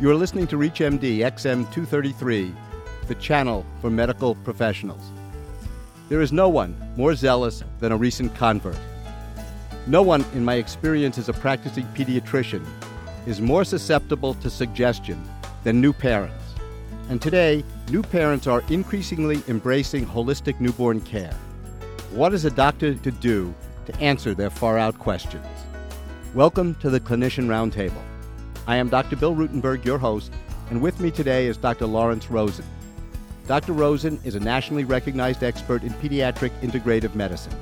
You are listening to ReachMD XM233, the channel for medical professionals. There is no one more zealous than a recent convert. No one, in my experience as a practicing pediatrician, is more susceptible to suggestion than new parents. And today, new parents are increasingly embracing holistic newborn care. What is a doctor to do to answer their far out questions? Welcome to the Clinician Roundtable. I am Dr. Bill Rutenberg, your host, and with me today is Dr. Lawrence Rosen. Dr. Rosen is a nationally recognized expert in pediatric integrative medicine.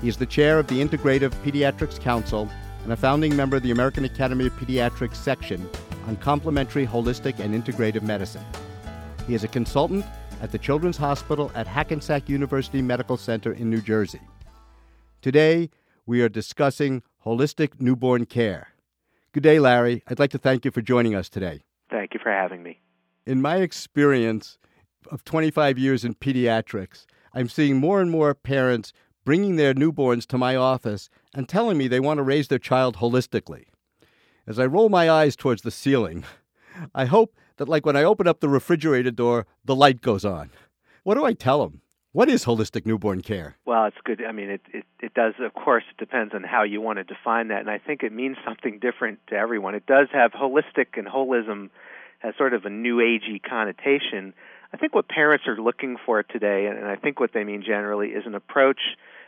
He is the chair of the Integrative Pediatrics Council and a founding member of the American Academy of Pediatrics section on complementary, holistic, and integrative medicine. He is a consultant at the Children's Hospital at Hackensack University Medical Center in New Jersey. Today, we are discussing holistic newborn care. Good day, Larry. I'd like to thank you for joining us today. Thank you for having me. In my experience of 25 years in pediatrics, I'm seeing more and more parents bringing their newborns to my office and telling me they want to raise their child holistically. As I roll my eyes towards the ceiling, I hope that, like when I open up the refrigerator door, the light goes on. What do I tell them? What is holistic newborn care? Well, it's good. I mean, it, it, it does, of course, it depends on how you want to define that. And I think it means something different to everyone. It does have holistic and holism as sort of a new agey connotation. I think what parents are looking for today, and I think what they mean generally, is an approach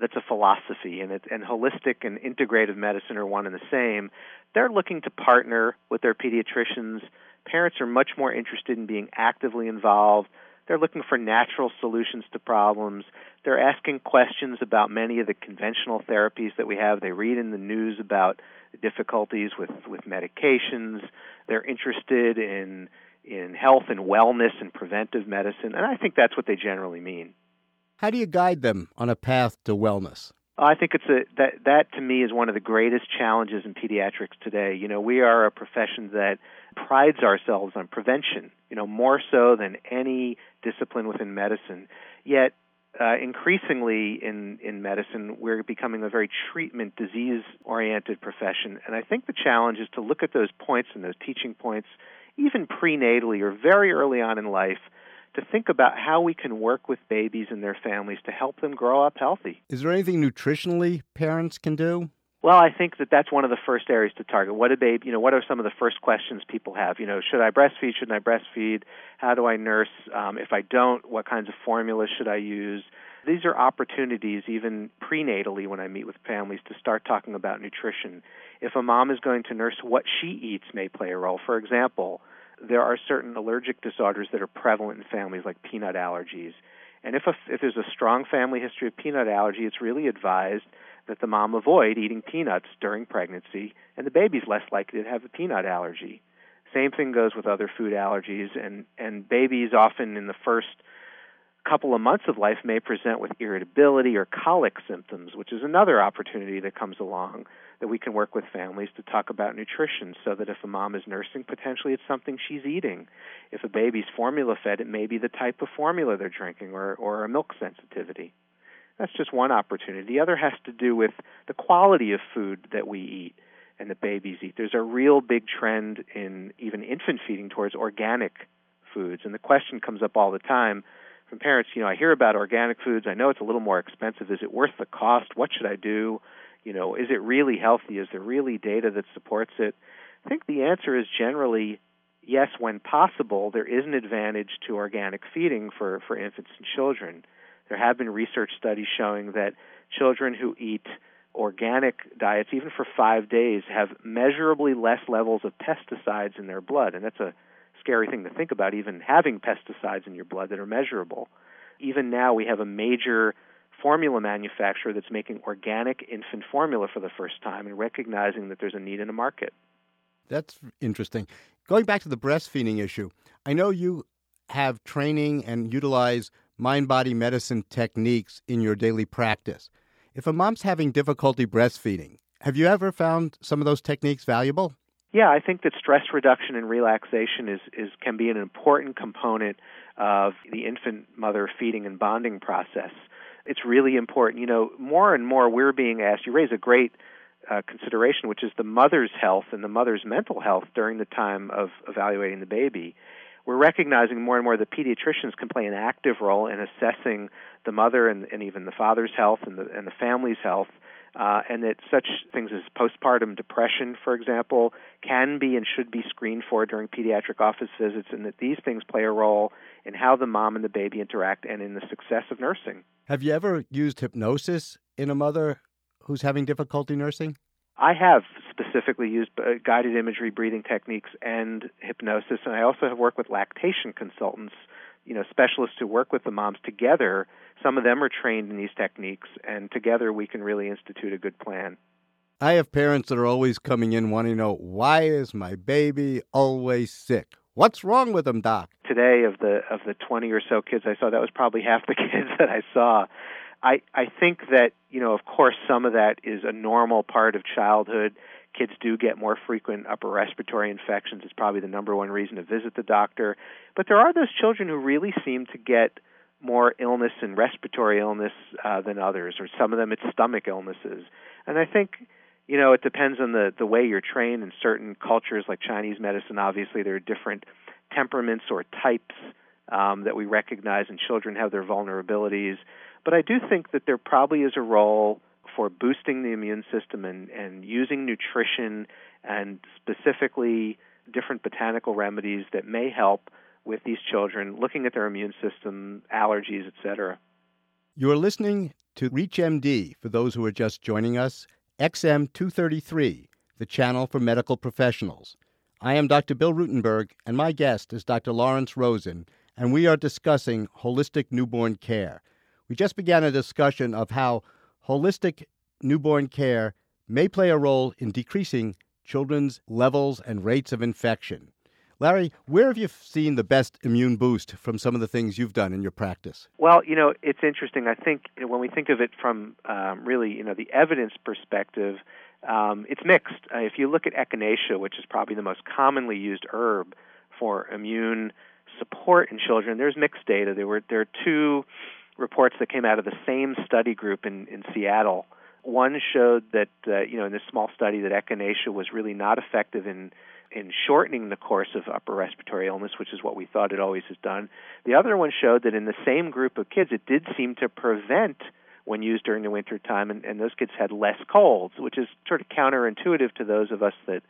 that's a philosophy, and it, and holistic and integrative medicine are one and the same. They're looking to partner with their pediatricians. Parents are much more interested in being actively involved. They're looking for natural solutions to problems. They're asking questions about many of the conventional therapies that we have. They read in the news about difficulties with, with medications. They're interested in in health and wellness and preventive medicine, and I think that's what they generally mean. How do you guide them on a path to wellness? I think it's a that that to me is one of the greatest challenges in pediatrics today. You know, we are a profession that prides ourselves on prevention, you know, more so than any discipline within medicine. Yet uh, increasingly in, in medicine, we're becoming a very treatment disease oriented profession. And I think the challenge is to look at those points and those teaching points, even prenatally or very early on in life, to think about how we can work with babies and their families to help them grow up healthy. Is there anything nutritionally parents can do? Well, I think that that's one of the first areas to target. What a baby, you know, what are some of the first questions people have? You know, should I breastfeed? Shouldn't I breastfeed? How do I nurse? Um, if I don't, what kinds of formulas should I use? These are opportunities, even prenatally, when I meet with families, to start talking about nutrition. If a mom is going to nurse, what she eats may play a role. For example, there are certain allergic disorders that are prevalent in families like peanut allergies. And if, a, if there's a strong family history of peanut allergy, it's really advised that the mom avoid eating peanuts during pregnancy, and the baby's less likely to have a peanut allergy. Same thing goes with other food allergies, and, and babies often in the first couple of months of life may present with irritability or colic symptoms, which is another opportunity that comes along that we can work with families to talk about nutrition so that if a mom is nursing, potentially it's something she's eating. If a baby's formula fed, it may be the type of formula they're drinking or, or a milk sensitivity. That's just one opportunity. The other has to do with the quality of food that we eat and that babies eat. There's a real big trend in even infant feeding towards organic foods, and the question comes up all the time from parents, you know, I hear about organic foods. I know it's a little more expensive. Is it worth the cost? What should I do? You know, is it really healthy? Is there really data that supports it? I think the answer is generally yes, when possible, there is an advantage to organic feeding for, for infants and children. There have been research studies showing that children who eat organic diets, even for five days, have measurably less levels of pesticides in their blood. And that's a scary thing to think about, even having pesticides in your blood that are measurable. Even now, we have a major formula manufacturer that's making organic infant formula for the first time and recognizing that there's a need in the market. That's interesting. Going back to the breastfeeding issue, I know you have training and utilize mind body medicine techniques in your daily practice. If a mom's having difficulty breastfeeding, have you ever found some of those techniques valuable? Yeah, I think that stress reduction and relaxation is, is can be an important component of the infant mother feeding and bonding process. It's really important. You know, more and more we're being asked. You raise a great uh, consideration, which is the mother's health and the mother's mental health during the time of evaluating the baby. We're recognizing more and more that pediatricians can play an active role in assessing the mother and, and even the father's health and the, and the family's health uh, and that such things as postpartum depression, for example, can be and should be screened for during pediatric office visits, and that these things play a role in how the mom and the baby interact and in the success of nursing. Have you ever used hypnosis in a mother who's having difficulty nursing? I have specifically used uh, guided imagery, breathing techniques, and hypnosis, and I also have worked with lactation consultants you know specialists who work with the moms together some of them are trained in these techniques and together we can really institute a good plan. I have parents that are always coming in wanting to know why is my baby always sick? What's wrong with him doc? Today of the of the 20 or so kids i saw that was probably half the kids that i saw. I i think that you know of course some of that is a normal part of childhood. Kids do get more frequent upper respiratory infections. It's probably the number one reason to visit the doctor. But there are those children who really seem to get more illness and respiratory illness uh, than others, or some of them it's stomach illnesses. And I think, you know, it depends on the the way you're trained. In certain cultures, like Chinese medicine, obviously there are different temperaments or types um, that we recognize, and children have their vulnerabilities. But I do think that there probably is a role for boosting the immune system and, and using nutrition and specifically different botanical remedies that may help with these children, looking at their immune system, allergies, etc. You are listening to ReachMD for those who are just joining us, XM 233, the channel for medical professionals. I am Dr. Bill Rutenberg, and my guest is Dr. Lawrence Rosen, and we are discussing holistic newborn care. We just began a discussion of how holistic newborn care may play a role in decreasing children's levels and rates of infection. Larry, where have you seen the best immune boost from some of the things you've done in your practice? Well, you know, it's interesting. I think you know, when we think of it from um, really, you know, the evidence perspective, um, it's mixed. Uh, if you look at echinacea, which is probably the most commonly used herb for immune support in children, there's mixed data. There were there are two reports that came out of the same study group in, in Seattle. One showed that, uh, you know, in this small study, that echinacea was really not effective in in shortening the course of upper respiratory illness, which is what we thought it always has done. The other one showed that in the same group of kids, it did seem to prevent when used during the winter time, and, and those kids had less colds, which is sort of counterintuitive to those of us that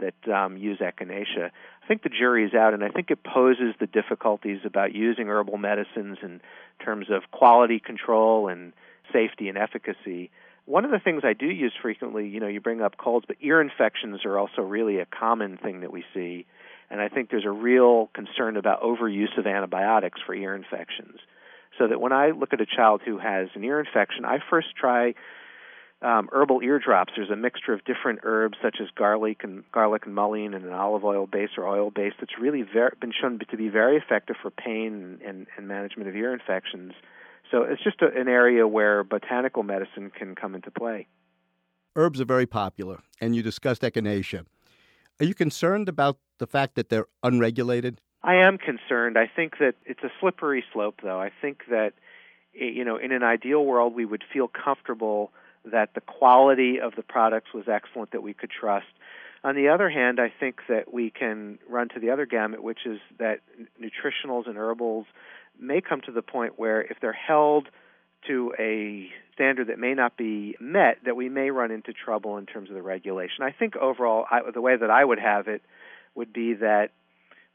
that um, use echinacea. I think the jury is out, and I think it poses the difficulties about using herbal medicines in terms of quality control and safety and efficacy. One of the things I do use frequently, you know, you bring up colds, but ear infections are also really a common thing that we see. And I think there's a real concern about overuse of antibiotics for ear infections. So that when I look at a child who has an ear infection, I first try um, herbal eardrops. There's a mixture of different herbs such as garlic and garlic and mullein and an olive oil base or oil base that's really very, been shown to be very effective for pain and, and management of ear infections. So it's just a, an area where botanical medicine can come into play. Herbs are very popular, and you discussed echinacea. Are you concerned about the fact that they're unregulated? I am concerned. I think that it's a slippery slope, though. I think that, eh, you know, in an ideal world, we would feel comfortable that the quality of the products was excellent, that we could trust. On the other hand, I think that we can run to the other gamut, which is that nutritionals and herbals may come to the point where if they're held to a standard that may not be met, that we may run into trouble in terms of the regulation. I think overall, I, the way that I would have it would be that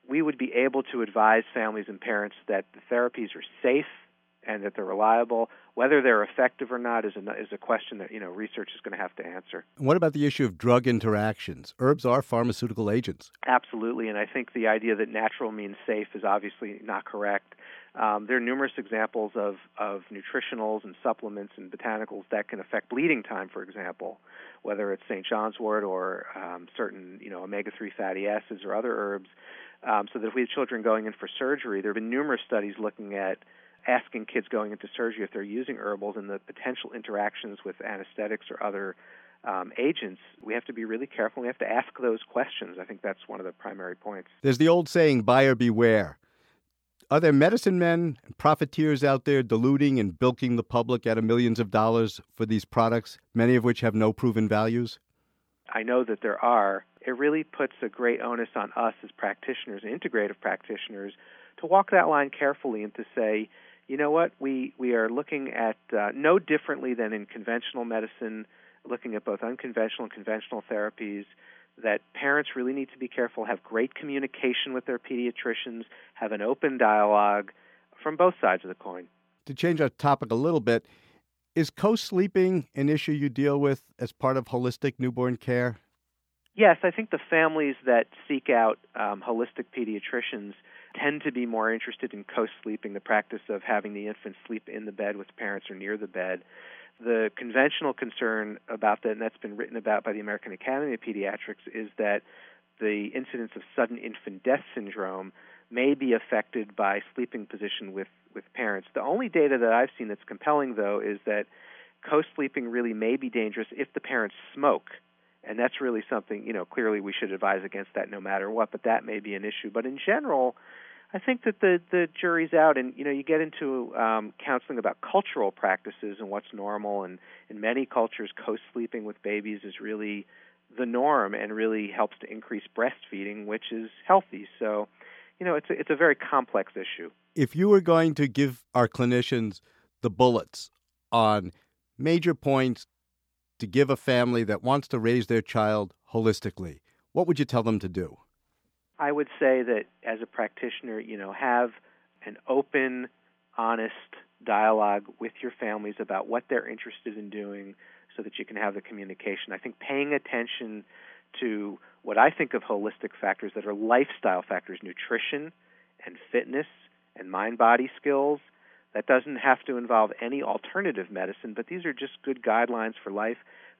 we would be able to advise families and parents that the therapies are safe and that they're reliable. Whether they're effective or not is a, is a question that you know research is going to have to answer. What about the issue of drug interactions? Herbs are pharmaceutical agents. Absolutely, and I think the idea that natural means safe is obviously not correct. Um, there are numerous examples of, of nutritionals and supplements and botanicals that can affect bleeding time, for example, whether it's St. John's wort or um, certain you know omega-3 fatty acids or other herbs. Um, so that if we have children going in for surgery, there have been numerous studies looking at asking kids going into surgery if they're using herbals and the potential interactions with anesthetics or other um, agents, we have to be really careful. We have to ask those questions. I think that's one of the primary points. There's the old saying, buyer beware. Are there medicine men and profiteers out there deluding and bilking the public out of millions of dollars for these products, many of which have no proven values? I know that there are. It really puts a great onus on us as practitioners, integrative practitioners, to walk that line carefully and to say, you know what, we, we are looking at uh, no differently than in conventional medicine, looking at both unconventional and conventional therapies that parents really need to be careful, have great communication with their pediatricians, have an open dialogue from both sides of the coin. To change our topic a little bit, is co sleeping an issue you deal with as part of holistic newborn care? Yes, I think the families that seek out um, holistic pediatricians tend to be more interested in co sleeping, the practice of having the infant sleep in the bed with parents or near the bed the conventional concern about that, and that's been written about by the American Academy of Pediatrics, is that the incidence of sudden infant death syndrome may be affected by sleeping position with, with parents. The only data that I've seen that's compelling, though, is that co sleeping really may be dangerous if the parents smoke. And that's really something, you know, clearly we should advise against that no matter what, but that may be an issue. But in general, I think that the the jury's out, and you know, you get into um, counseling about cultural practices and what's normal, and in many cultures, co-sleeping with babies is really the norm and really helps to increase breastfeeding, which is healthy. So, you know, it's a, it's a very complex issue. If you were going to give our clinicians the bullets on major points to give a family that wants to raise their child holistically, what would you tell them to do? I would say that as a practitioner, you know, have an open, honest dialogue with your families about what they're interested in doing so that you can have the communication. I think paying attention to what I think of holistic factors that are lifestyle factors, nutrition and fitness and mind body skills. That doesn't have to involve any alternative medicine, but these are just good guidelines for life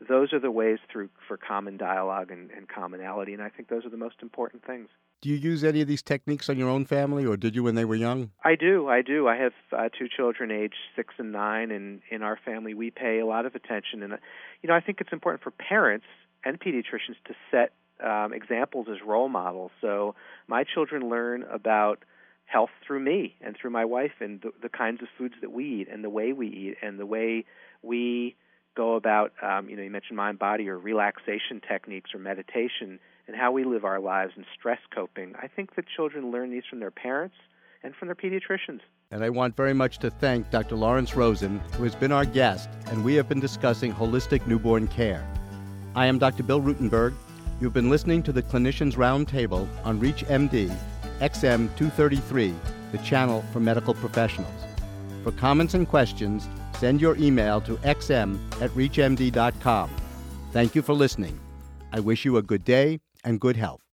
those are the ways through for common dialogue and, and commonality, and I think those are the most important things. Do you use any of these techniques on your own family, or did you when they were young? I do. I do. I have uh, two children, aged six and nine, and in our family, we pay a lot of attention. And uh, you know, I think it's important for parents and pediatricians to set um, examples as role models. So my children learn about health through me and through my wife, and the, the kinds of foods that we eat, and the way we eat, and the way we go about, um, you know, you mentioned mind body or relaxation techniques or meditation and how we live our lives and stress coping. I think that children learn these from their parents and from their pediatricians. And I want very much to thank Dr. Lawrence Rosen, who has been our guest, and we have been discussing holistic newborn care. I am Dr. Bill Rutenberg. You've been listening to the Clinicians Roundtable on ReachMD XM233, the channel for medical professionals. For comments and questions, send your email to xm at reachmd.com. Thank you for listening. I wish you a good day and good health.